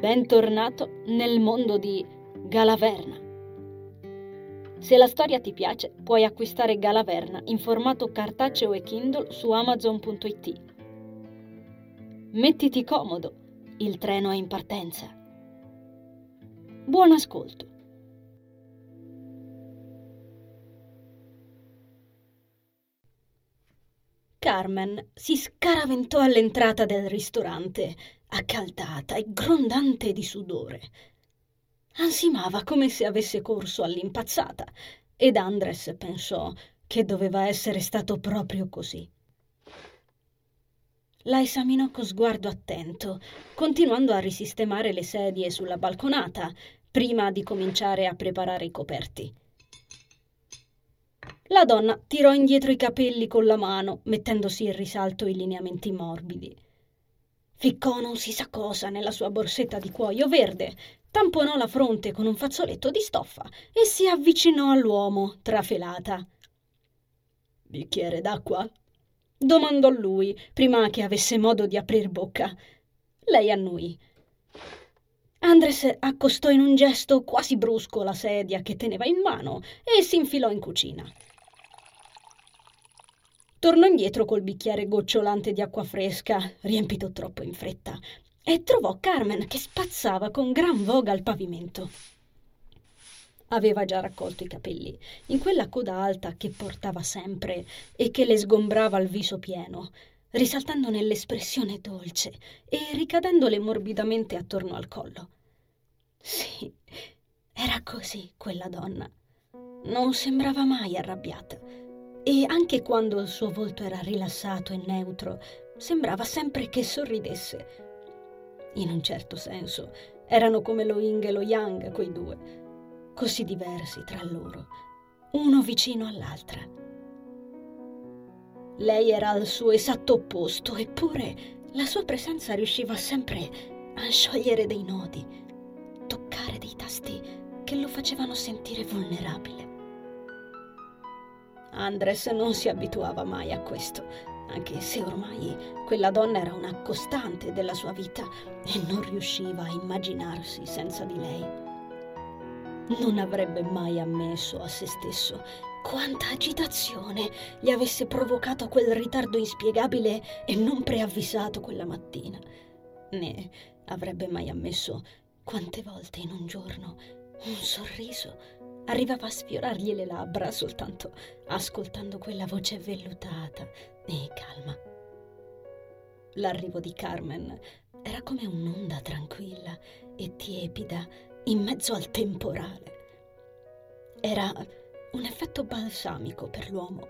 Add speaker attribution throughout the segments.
Speaker 1: Bentornato nel mondo di Galaverna. Se la storia ti piace, puoi acquistare Galaverna in formato cartaceo e Kindle su amazon.it. Mettiti comodo, il treno è in partenza. Buon ascolto. Carmen si scaraventò all'entrata del ristorante, accaldata e grondante di sudore. Ansimava come se avesse corso all'impazzata ed Andres pensò che doveva essere stato proprio così. La esaminò con sguardo attento, continuando a risistemare le sedie sulla balconata prima di cominciare a preparare i coperti. La donna tirò indietro i capelli con la mano, mettendosi in risalto i lineamenti morbidi. Ficcò non si sa cosa nella sua borsetta di cuoio verde, tamponò la fronte con un fazzoletto di stoffa e si avvicinò all'uomo, trafelata. Bicchiere d'acqua? domandò lui, prima che avesse modo di aprir bocca. Lei annuì. Andres accostò in un gesto quasi brusco la sedia che teneva in mano e si infilò in cucina. Tornò indietro col bicchiere gocciolante di acqua fresca, riempito troppo in fretta, e trovò Carmen che spazzava con gran voga al pavimento. Aveva già raccolto i capelli, in quella coda alta che portava sempre e che le sgombrava il viso pieno, risaltando nell'espressione dolce e ricadendole morbidamente attorno al collo. Sì, era così quella donna. Non sembrava mai arrabbiata e anche quando il suo volto era rilassato e neutro, sembrava sempre che sorridesse. In un certo senso, erano come lo Ying e lo Yang, quei due così diversi tra loro, uno vicino all'altra. Lei era al suo esatto opposto, eppure la sua presenza riusciva sempre a sciogliere dei nodi, toccare dei tasti che lo facevano sentire vulnerabile. Andres non si abituava mai a questo, anche se ormai quella donna era una costante della sua vita e non riusciva a immaginarsi senza di lei. Non avrebbe mai ammesso a se stesso quanta agitazione gli avesse provocato quel ritardo inspiegabile e non preavvisato quella mattina, né avrebbe mai ammesso quante volte in un giorno un sorriso arrivava a sfiorargli le labbra soltanto ascoltando quella voce vellutata e calma. L'arrivo di Carmen era come un'onda tranquilla e tiepida in mezzo al temporale. Era un effetto balsamico per l'uomo,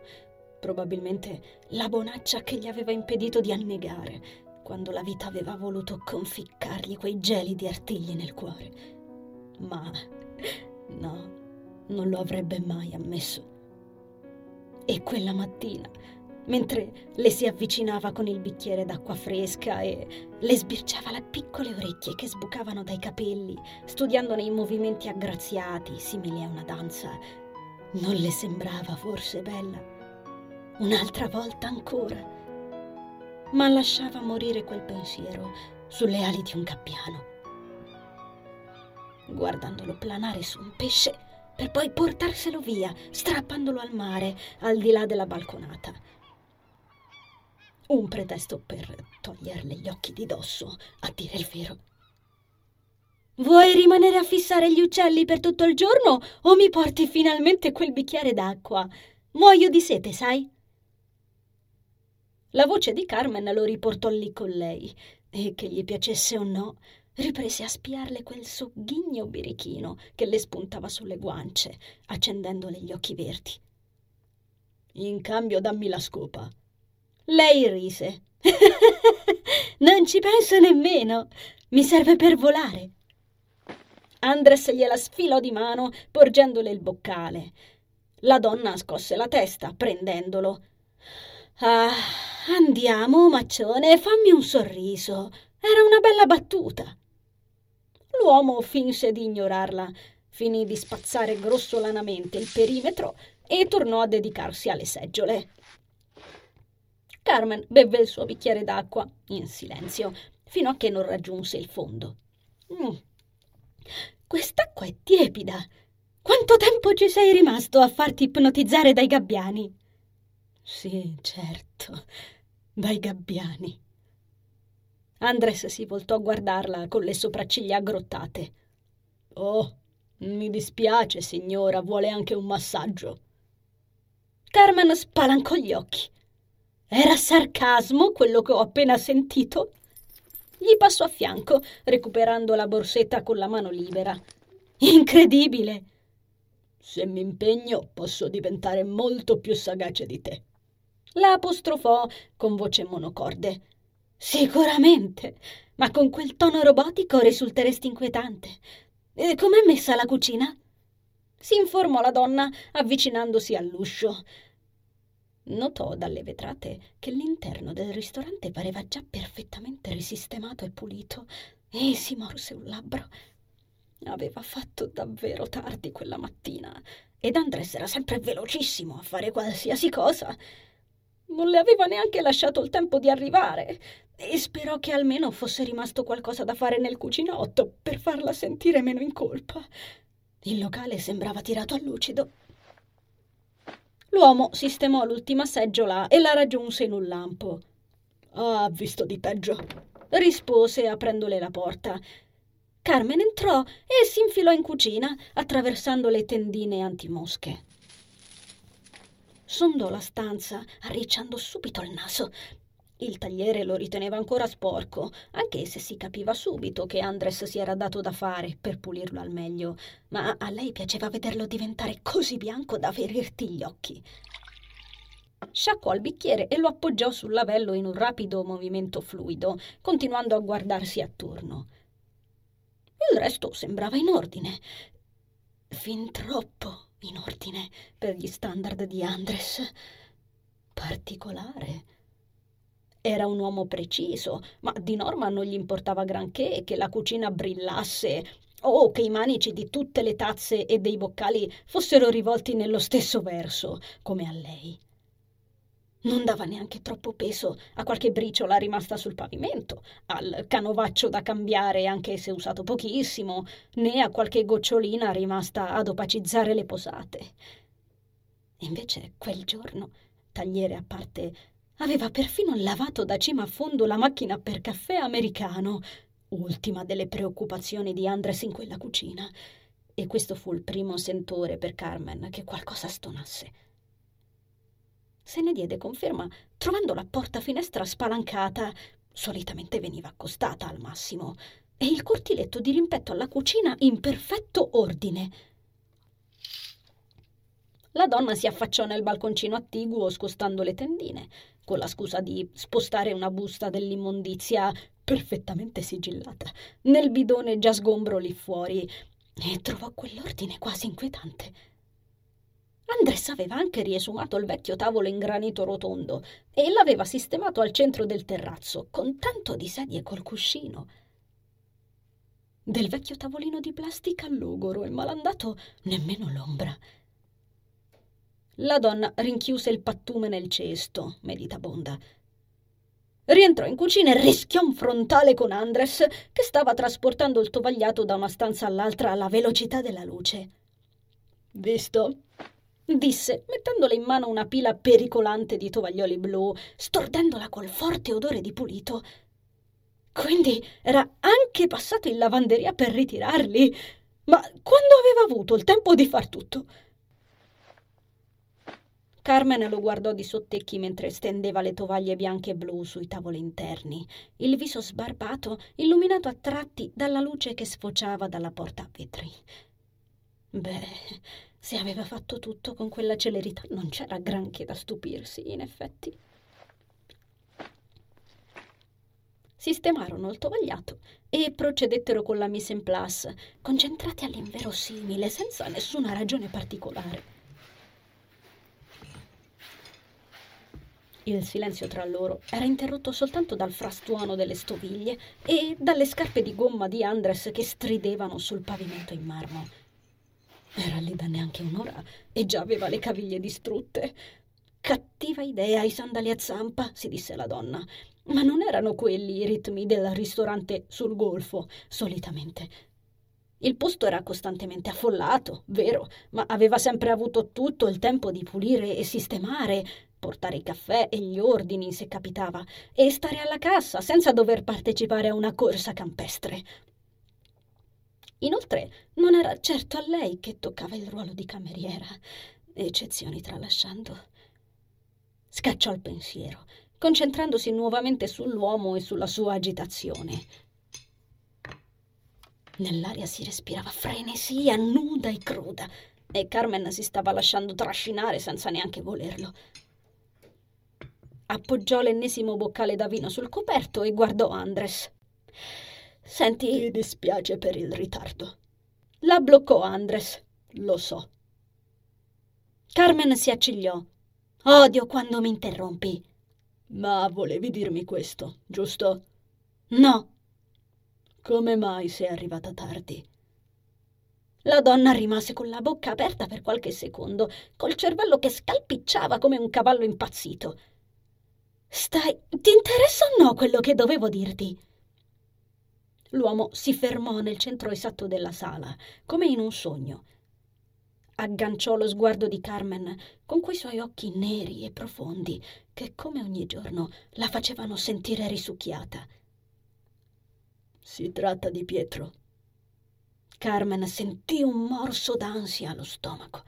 Speaker 1: probabilmente la bonaccia che gli aveva impedito di annegare quando la vita aveva voluto conficcargli quei gelidi artigli nel cuore. Ma non lo avrebbe mai ammesso. E quella mattina mentre le si avvicinava con il bicchiere d'acqua fresca e le sbirciava le piccole orecchie che sbucavano dai capelli, studiandone i movimenti aggraziati, simili a una danza. Non le sembrava forse bella? Un'altra volta ancora. Ma lasciava morire quel pensiero sulle ali di un gabbiano. Guardandolo planare su un pesce per poi portarselo via, strappandolo al mare, al di là della balconata un pretesto per toglierle gli occhi di dosso, a dire il vero. Vuoi rimanere a fissare gli uccelli per tutto il giorno o mi porti finalmente quel bicchiere d'acqua? Muoio di sete, sai? La voce di Carmen lo riportò lì con lei e che gli piacesse o no, riprese a spiarle quel sogghigno birichino che le spuntava sulle guance, accendendole gli occhi verdi. In cambio dammi la scopa, lei rise. non ci penso nemmeno. Mi serve per volare. Andres gliela sfilò di mano, porgendole il boccale. La donna scosse la testa, prendendolo. Ah, andiamo, maccione, fammi un sorriso. Era una bella battuta. L'uomo finse di ignorarla, finì di spazzare grossolanamente il perimetro e tornò a dedicarsi alle seggiole. Carmen bevve il suo bicchiere d'acqua, in silenzio, fino a che non raggiunse il fondo. Mm. Quest'acqua è tiepida. Quanto tempo ci sei rimasto a farti ipnotizzare dai gabbiani? Sì, certo, dai gabbiani. Andres si voltò a guardarla con le sopracciglia aggrottate. Oh, mi dispiace, signora, vuole anche un massaggio. Carmen spalancò gli occhi. Era sarcasmo quello che ho appena sentito? Gli passò a fianco, recuperando la borsetta con la mano libera. Incredibile! Se mi impegno posso diventare molto più sagace di te. La apostrofò con voce monocorde. Sicuramente, ma con quel tono robotico risulteresti inquietante. E com'è messa la cucina? Si informò la donna avvicinandosi all'uscio. Notò dalle vetrate che l'interno del ristorante pareva già perfettamente risistemato e pulito e si morse un labbro. Aveva fatto davvero tardi quella mattina ed Andres era sempre velocissimo a fare qualsiasi cosa. Non le aveva neanche lasciato il tempo di arrivare e sperò che almeno fosse rimasto qualcosa da fare nel cucinotto per farla sentire meno in colpa. Il locale sembrava tirato a lucido. L'uomo sistemò l'ultima seggiola e la raggiunse in un lampo. Ah, visto di peggio, rispose aprendole la porta. Carmen entrò e si infilò in cucina, attraversando le tendine antimosche. Sondò la stanza, arricciando subito il naso. Il tagliere lo riteneva ancora sporco, anche se si capiva subito che Andres si era dato da fare per pulirlo al meglio, ma a lei piaceva vederlo diventare così bianco da ferirti gli occhi. Sciacquò il bicchiere e lo appoggiò sul lavello in un rapido movimento fluido, continuando a guardarsi attorno. Il resto sembrava in ordine. Fin troppo in ordine per gli standard di Andres. Particolare. Era un uomo preciso, ma di norma non gli importava granché che la cucina brillasse o che i manici di tutte le tazze e dei boccali fossero rivolti nello stesso verso, come a lei. Non dava neanche troppo peso a qualche briciola rimasta sul pavimento, al canovaccio da cambiare anche se usato pochissimo, né a qualche gocciolina rimasta ad opacizzare le posate. Invece quel giorno, tagliere a parte, Aveva perfino lavato da cima a fondo la macchina per caffè americano, ultima delle preoccupazioni di Andres in quella cucina. E questo fu il primo sentore per Carmen che qualcosa stonasse. Se ne diede conferma trovando la porta finestra spalancata, solitamente veniva accostata al massimo, e il cortiletto di rimpetto alla cucina in perfetto ordine. La donna si affacciò nel balconcino attiguo scostando le tendine con la scusa di spostare una busta dell'immondizia perfettamente sigillata nel bidone già sgombro lì fuori e trovò quell'ordine quasi inquietante. Andres aveva anche riesumato il vecchio tavolo in granito rotondo e l'aveva sistemato al centro del terrazzo, con tanto di sedie col cuscino. Del vecchio tavolino di plastica logoro e malandato nemmeno l'ombra. La donna rinchiuse il pattume nel cesto, meditabonda. Rientrò in cucina e rischiò un frontale con Andres, che stava trasportando il tovagliato da una stanza all'altra alla velocità della luce. Visto? Disse, mettendole in mano una pila pericolante di tovaglioli blu, stordendola col forte odore di pulito. Quindi era anche passato in lavanderia per ritirarli. Ma quando aveva avuto il tempo di far tutto? Carmen lo guardò di sottecchi mentre stendeva le tovaglie bianche e blu sui tavoli interni, il viso sbarbato, illuminato a tratti dalla luce che sfociava dalla porta a vetri. Beh, se aveva fatto tutto con quella celerità non c'era granché da stupirsi, in effetti. Sistemarono il tovagliato e procedettero con la mise en place, concentrati all'inverosimile, senza nessuna ragione particolare. Il silenzio tra loro era interrotto soltanto dal frastuono delle stoviglie e dalle scarpe di gomma di Andres che stridevano sul pavimento in marmo. Era lì da neanche un'ora e già aveva le caviglie distrutte. Cattiva idea i sandali a zampa, si disse la donna. Ma non erano quelli i ritmi del ristorante sul golfo, solitamente. Il posto era costantemente affollato, vero, ma aveva sempre avuto tutto il tempo di pulire e sistemare, portare i caffè e gli ordini se capitava, e stare alla cassa senza dover partecipare a una corsa campestre. Inoltre non era certo a lei che toccava il ruolo di cameriera, eccezioni tralasciando. Scacciò il pensiero, concentrandosi nuovamente sull'uomo e sulla sua agitazione. Nell'aria si respirava frenesia nuda e cruda e Carmen si stava lasciando trascinare senza neanche volerlo. Appoggiò l'ennesimo boccale da vino sul coperto e guardò Andres. Senti. Mi dispiace per il ritardo. La bloccò Andres. Lo so. Carmen si accigliò. Odio quando mi interrompi. Ma volevi dirmi questo, giusto? No. Come mai sei arrivata tardi? La donna rimase con la bocca aperta per qualche secondo, col cervello che scalpicciava come un cavallo impazzito. Stai. ti interessa o no quello che dovevo dirti? L'uomo si fermò nel centro esatto della sala, come in un sogno. Agganciò lo sguardo di Carmen con quei suoi occhi neri e profondi che, come ogni giorno, la facevano sentire risucchiata. Si tratta di Pietro. Carmen sentì un morso d'ansia allo stomaco.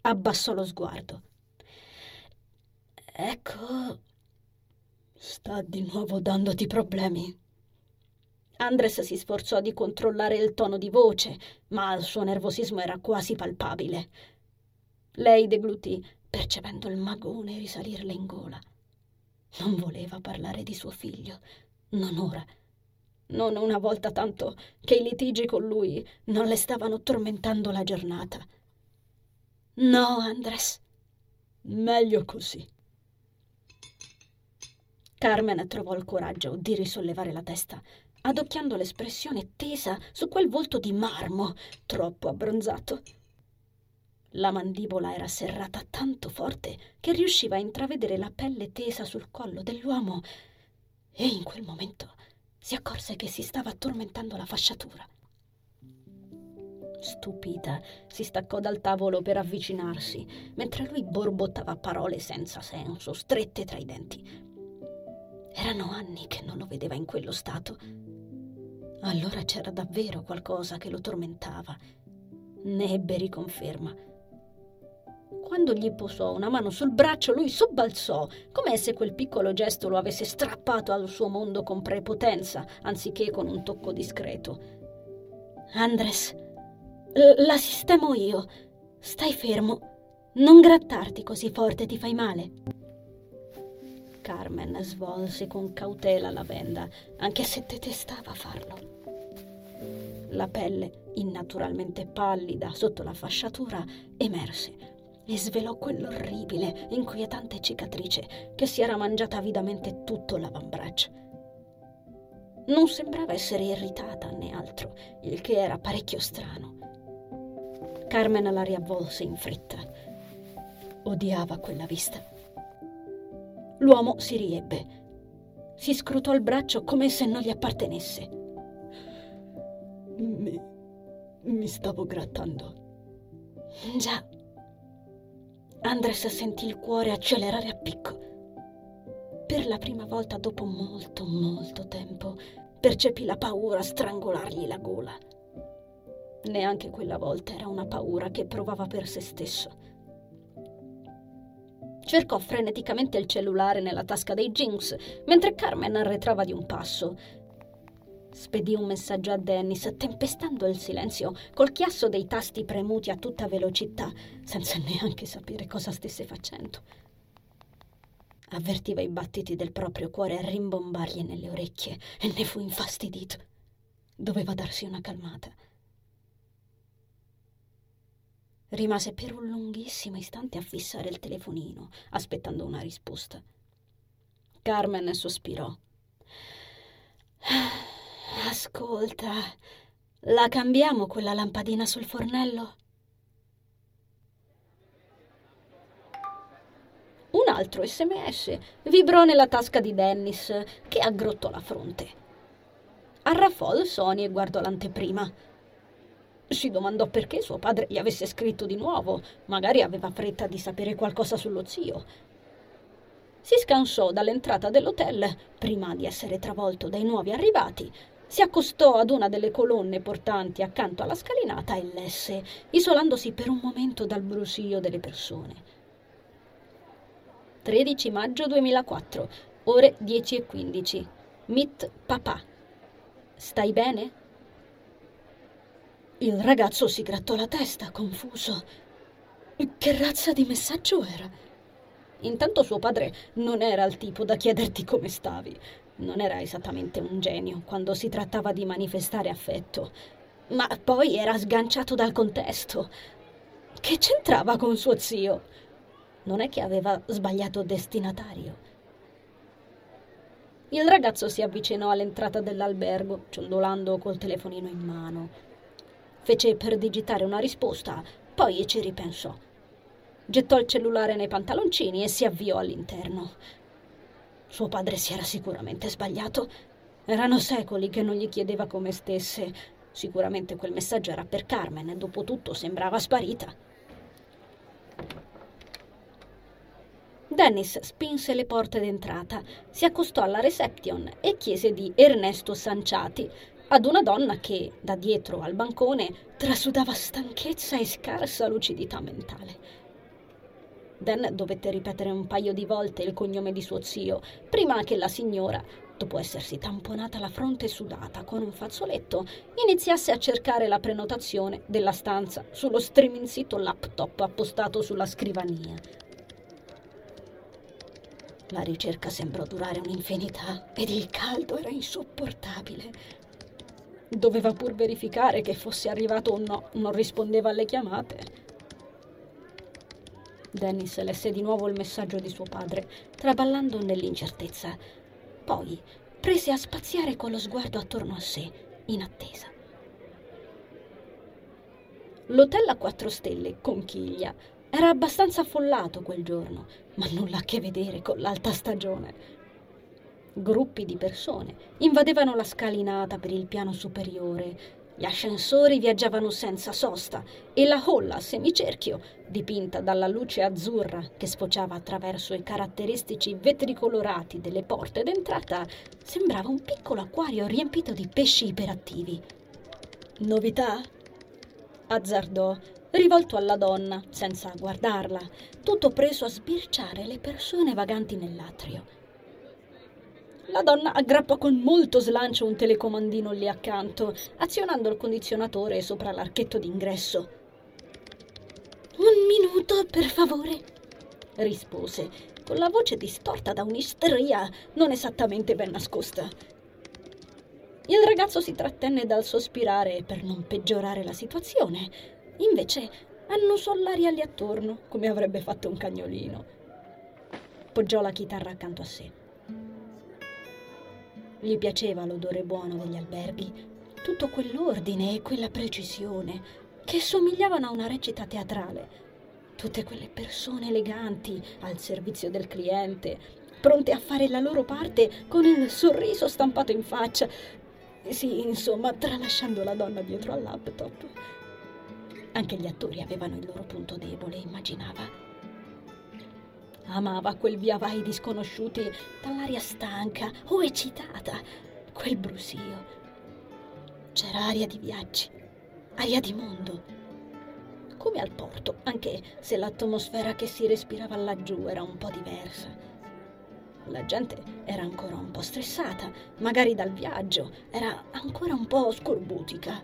Speaker 1: Abbassò lo sguardo. Ecco. Sta di nuovo dandoti problemi. Andres si sforzò di controllare il tono di voce, ma il suo nervosismo era quasi palpabile. Lei deglutì, percependo il magone risalirle in gola. Non voleva parlare di suo figlio, non ora. Non una volta tanto che i litigi con lui non le stavano tormentando la giornata. No, Andres. Meglio così. Carmen trovò il coraggio di risollevare la testa adocchiando l'espressione tesa su quel volto di marmo troppo abbronzato. La mandibola era serrata tanto forte che riusciva a intravedere la pelle tesa sul collo dell'uomo e in quel momento si accorse che si stava tormentando la fasciatura. Stupita, si staccò dal tavolo per avvicinarsi, mentre lui borbottava parole senza senso, strette tra i denti. Erano anni che non lo vedeva in quello stato allora c'era davvero qualcosa che lo tormentava. Ne ebbe riconferma. Quando gli posò una mano sul braccio, lui sobbalzò, come se quel piccolo gesto lo avesse strappato al suo mondo con prepotenza, anziché con un tocco discreto. Andres, la sistemo io. Stai fermo. Non grattarti così forte, ti fai male. Carmen svolse con cautela la benda, anche se detestava farlo. La pelle, innaturalmente pallida sotto la fasciatura, emerse e svelò quell'orribile, inquietante cicatrice che si era mangiata avidamente tutto l'avambraccio. Non sembrava essere irritata né altro, il che era parecchio strano. Carmen la riavvolse in fretta. Odiava quella vista. L'uomo si riebbe. Si scrutò il braccio come se non gli appartenesse. Mi, mi stavo grattando. Già. Andres sentì il cuore accelerare a picco. Per la prima volta dopo molto, molto tempo, percepì la paura strangolargli la gola. Neanche quella volta era una paura che provava per se stesso. Cercò freneticamente il cellulare nella tasca dei jeans, mentre Carmen arretrava di un passo Spedì un messaggio a Dennis, tempestando il silenzio col chiasso dei tasti premuti a tutta velocità, senza neanche sapere cosa stesse facendo. Avvertiva i battiti del proprio cuore a rimbombargli nelle orecchie e ne fu infastidito. Doveva darsi una calmata. Rimase per un lunghissimo istante a fissare il telefonino, aspettando una risposta. Carmen sospirò. Ascolta, la cambiamo quella lampadina sul fornello? altro sms vibrò nella tasca di Dennis, che aggrottò la fronte. Arraffò il Sony e guardò l'anteprima. Si domandò perché suo padre gli avesse scritto di nuovo, magari aveva fretta di sapere qualcosa sullo zio. Si scansò dall'entrata dell'hotel prima di essere travolto dai nuovi arrivati, si accostò ad una delle colonne portanti accanto alla scalinata e lesse, isolandosi per un momento dal brusio delle persone. 13 maggio 2004, ore 10 e 15. Meet papà. Stai bene? Il ragazzo si grattò la testa, confuso. Che razza di messaggio era? Intanto suo padre non era il tipo da chiederti come stavi. Non era esattamente un genio quando si trattava di manifestare affetto, ma poi era sganciato dal contesto. Che c'entrava con suo zio? Non è che aveva sbagliato destinatario. Il ragazzo si avvicinò all'entrata dell'albergo, ciondolando col telefonino in mano. Fece per digitare una risposta, poi ci ripensò. Gettò il cellulare nei pantaloncini e si avviò all'interno. Suo padre si era sicuramente sbagliato. Erano secoli che non gli chiedeva come stesse. Sicuramente quel messaggio era per Carmen e dopo tutto sembrava sparita. Dennis spinse le porte d'entrata, si accostò alla reception e chiese di Ernesto Sanciati ad una donna che, da dietro al bancone, trasudava stanchezza e scarsa lucidità mentale. Dan dovette ripetere un paio di volte il cognome di suo zio, prima che la signora, dopo essersi tamponata la fronte sudata con un fazzoletto, iniziasse a cercare la prenotazione della stanza sullo streaming sito laptop appostato sulla scrivania. La ricerca sembrò durare un'infinità ed il caldo era insopportabile. Doveva pur verificare che fosse arrivato o no, non rispondeva alle chiamate. Dennis lesse di nuovo il messaggio di suo padre, traballando nell'incertezza. Poi prese a spaziare con lo sguardo attorno a sé, in attesa. L'hotel a quattro stelle, Conchiglia, era abbastanza affollato quel giorno, ma nulla a che vedere con l'alta stagione. Gruppi di persone invadevano la scalinata per il piano superiore, gli ascensori viaggiavano senza sosta e la hall a semicerchio, dipinta dalla luce azzurra che sfociava attraverso i caratteristici vetri colorati delle porte d'entrata, sembrava un piccolo acquario riempito di pesci iperattivi. Novità? azzardò, rivolto alla donna, senza guardarla, tutto preso a sbirciare le persone vaganti nell'atrio. La donna aggrappò con molto slancio un telecomandino lì accanto, azionando il condizionatore sopra l'archetto d'ingresso. Un minuto, per favore, rispose, con la voce distorta da un'isteria non esattamente ben nascosta. Il ragazzo si trattenne dal sospirare per non peggiorare la situazione. Invece annusò l'aria lì attorno, come avrebbe fatto un cagnolino. Poggiò la chitarra accanto a sé. Gli piaceva l'odore buono degli alberghi, tutto quell'ordine e quella precisione che somigliavano a una recita teatrale. Tutte quelle persone eleganti al servizio del cliente, pronte a fare la loro parte con il sorriso stampato in faccia. Sì, insomma, tralasciando la donna dietro al laptop. Anche gli attori avevano il loro punto debole, immaginava. Amava quel via vai di sconosciuti dall'aria stanca o eccitata, quel brusio. C'era aria di viaggi, aria di mondo. Come al porto, anche se l'atmosfera che si respirava laggiù era un po' diversa. La gente era ancora un po' stressata, magari dal viaggio, era ancora un po' scorbutica.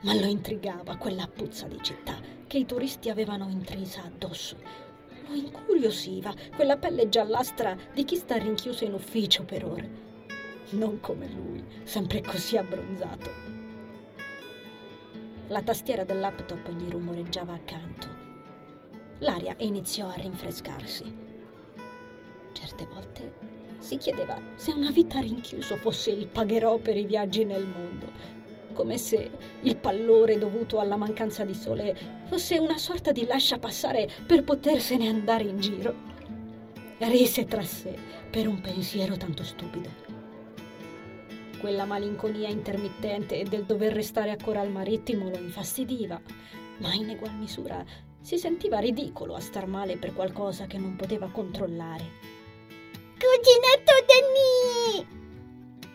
Speaker 1: Ma lo intrigava quella puzza di città che i turisti avevano intrisa addosso lo incuriosiva quella pelle giallastra di chi sta rinchiuso in ufficio per ore. Non come lui, sempre così abbronzato. La tastiera del laptop gli rumoreggiava accanto. L'aria iniziò a rinfrescarsi. Certe volte si chiedeva se una vita rinchiuso fosse il pagherò per i viaggi nel mondo come se il pallore dovuto alla mancanza di sole fosse una sorta di lascia passare per potersene andare in giro. Rise tra sé per un pensiero tanto stupido. Quella malinconia intermittente del dover restare a Coral Marittimo lo infastidiva, ma in egual misura si sentiva ridicolo a star male per qualcosa che non poteva controllare.
Speaker 2: Cuginetto Denny!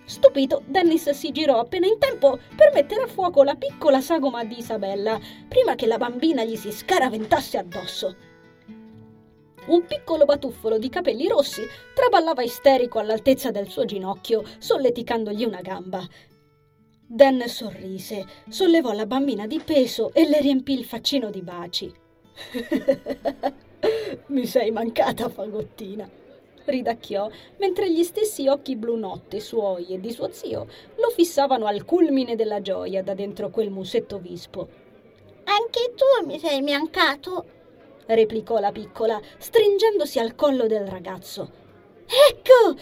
Speaker 1: Stupito, Dennis si girò appena in tempo per mettere a fuoco la piccola sagoma di Isabella, prima che la bambina gli si scaraventasse addosso. Un piccolo batuffolo di capelli rossi traballava isterico all'altezza del suo ginocchio, solleticandogli una gamba. Dan sorrise, sollevò la bambina di peso e le riempì il faccino di baci. Mi sei mancata, fagottina ridacchiò, mentre gli stessi occhi blu notte suoi e di suo zio lo fissavano al culmine della gioia da dentro quel musetto vispo.
Speaker 2: Anche tu mi sei mancato,
Speaker 1: replicò la piccola, stringendosi al collo del ragazzo. Ecco!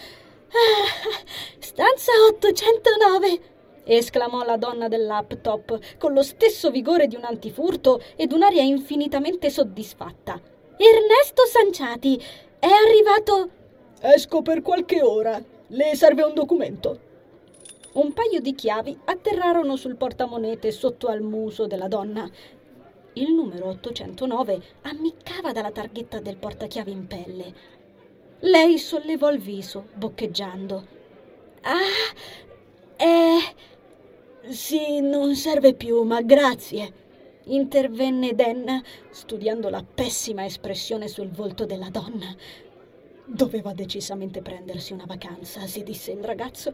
Speaker 1: Ah, stanza 809! esclamò la donna del laptop con lo stesso vigore di un antifurto ed un'aria infinitamente soddisfatta. Ernesto Sanciati è arrivato
Speaker 3: Esco per qualche ora. Le serve un documento.
Speaker 1: Un paio di chiavi atterrarono sul portamonete sotto al muso della donna. Il numero 809 ammiccava dalla targhetta del portachiavi in pelle. Lei sollevò il viso, boccheggiando. Ah, eh. Sì, non serve più, ma grazie. Intervenne Dan, studiando la pessima espressione sul volto della donna. Doveva decisamente prendersi una vacanza, si disse il ragazzo.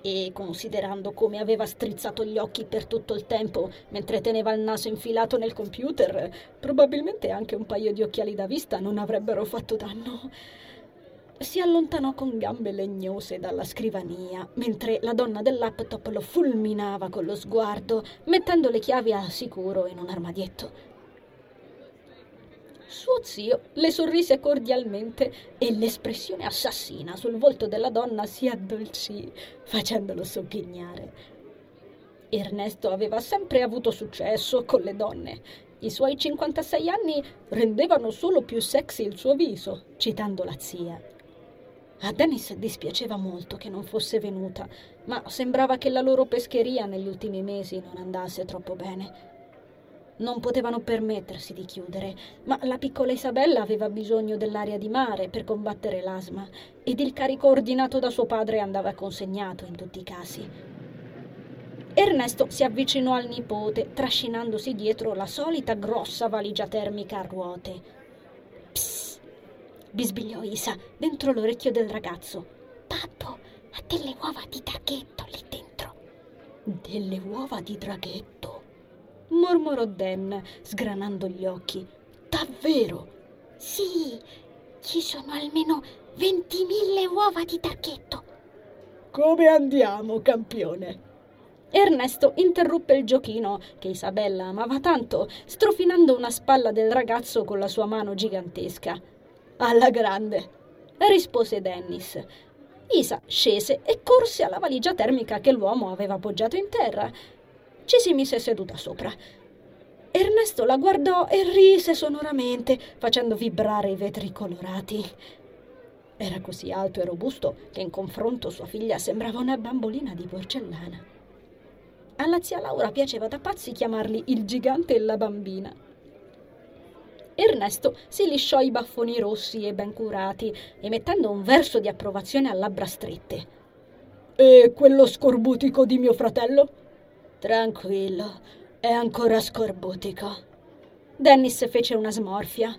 Speaker 1: E considerando come aveva strizzato gli occhi per tutto il tempo mentre teneva il naso infilato nel computer, probabilmente anche un paio di occhiali da vista non avrebbero fatto danno. Si allontanò con gambe legnose dalla scrivania, mentre la donna del laptop lo fulminava con lo sguardo, mettendo le chiavi al sicuro in un armadietto. Suo zio le sorrise cordialmente e l'espressione assassina sul volto della donna si addolcì, facendolo sogghignare. Ernesto aveva sempre avuto successo con le donne. I suoi 56 anni rendevano solo più sexy il suo viso, citando la zia. A Dennis dispiaceva molto che non fosse venuta, ma sembrava che la loro pescheria negli ultimi mesi non andasse troppo bene. Non potevano permettersi di chiudere, ma la piccola Isabella aveva bisogno dell'aria di mare per combattere l'asma ed il carico ordinato da suo padre andava consegnato in tutti i casi. Ernesto si avvicinò al nipote, trascinandosi dietro la solita grossa valigia termica a ruote. Psst! bisbigliò Isa dentro l'orecchio del ragazzo.
Speaker 2: Babbo, ha delle uova di draghetto lì dentro.
Speaker 1: Delle uova di draghetto? Mormorò Dan, sgranando gli occhi. Davvero?
Speaker 2: Sì, ci sono almeno 20.000 uova di tarchetto.
Speaker 3: Come andiamo, campione?
Speaker 1: Ernesto interruppe il giochino che Isabella amava tanto, strofinando una spalla del ragazzo con la sua mano gigantesca. Alla grande, rispose Dennis. Isa scese e corse alla valigia termica che l'uomo aveva appoggiato in terra ci si mise seduta sopra. Ernesto la guardò e rise sonoramente, facendo vibrare i vetri colorati. Era così alto e robusto che in confronto sua figlia sembrava una bambolina di porcellana. Alla zia Laura piaceva da pazzi chiamarli il gigante e la bambina. Ernesto si lisciò i baffoni rossi e ben curati, emettendo un verso di approvazione a labbra strette.
Speaker 3: E quello scorbutico di mio fratello?
Speaker 1: Tranquillo, è ancora scorbutico. Dennis fece una smorfia.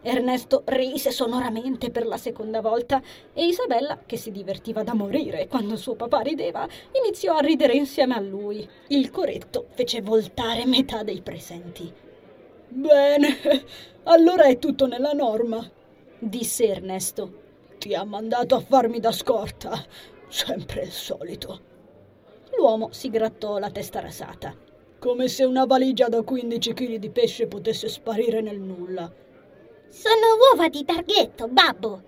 Speaker 1: Ernesto rise sonoramente per la seconda volta e Isabella, che si divertiva da morire quando suo papà rideva, iniziò a ridere insieme a lui. Il coretto fece voltare metà dei presenti.
Speaker 3: Bene, allora è tutto nella norma,
Speaker 1: disse Ernesto.
Speaker 3: Ti ha mandato a farmi da scorta, sempre il solito.
Speaker 1: L'uomo si grattò la testa rasata.
Speaker 3: Come se una valigia da 15 kg di pesce potesse sparire nel nulla.
Speaker 2: Sono uova di targhetto, babbo!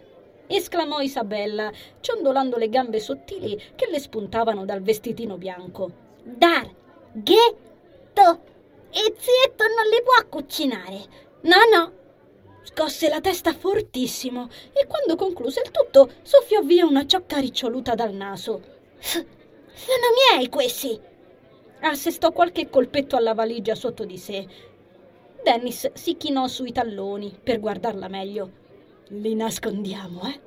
Speaker 1: esclamò Isabella, ciondolando le gambe sottili che le spuntavano dal vestitino bianco.
Speaker 2: Darghetto! E zietto non li può cucinare. No, no.
Speaker 1: Scosse la testa fortissimo e quando concluse il tutto soffiò via una ciocca riccioluta dal naso.
Speaker 2: Sono miei questi!
Speaker 1: Assestò qualche colpetto alla valigia sotto di sé. Dennis si chinò sui talloni per guardarla meglio. Li nascondiamo, eh?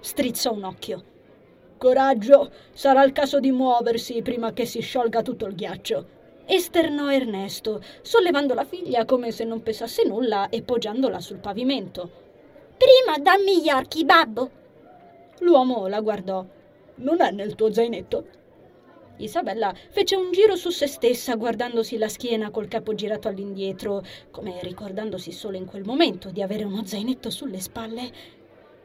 Speaker 1: Strizzò un occhio.
Speaker 3: Coraggio, sarà il caso di muoversi prima che si sciolga tutto il ghiaccio
Speaker 1: esternò Ernesto, sollevando la figlia come se non pesasse nulla e poggiandola sul pavimento.
Speaker 2: Prima dammi gli occhi, babbo.
Speaker 1: L'uomo la guardò.
Speaker 3: Non è nel tuo zainetto?
Speaker 1: Isabella fece un giro su se stessa, guardandosi la schiena col capo girato all'indietro, come ricordandosi solo in quel momento di avere uno zainetto sulle spalle.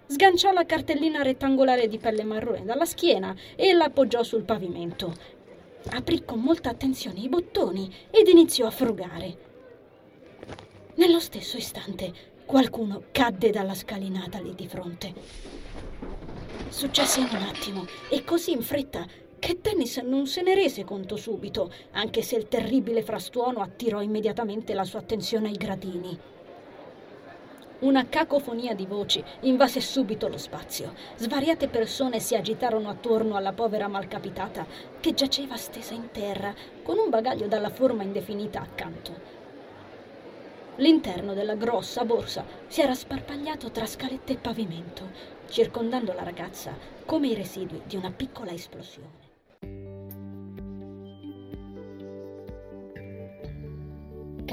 Speaker 1: Sganciò la cartellina rettangolare di pelle marrone dalla schiena e l'appoggiò sul pavimento aprì con molta attenzione i bottoni ed iniziò a frugare. Nello stesso istante qualcuno cadde dalla scalinata lì di fronte. Successe in un attimo e così in fretta che Dennis non se ne rese conto subito, anche se il terribile frastuono attirò immediatamente la sua attenzione ai gradini. Una cacofonia di voci invase subito lo spazio. Svariate persone si agitarono attorno alla povera malcapitata che giaceva stesa in terra con un bagaglio dalla forma indefinita accanto. L'interno della grossa borsa si era sparpagliato tra scalette e pavimento, circondando la ragazza come i residui di una piccola esplosione.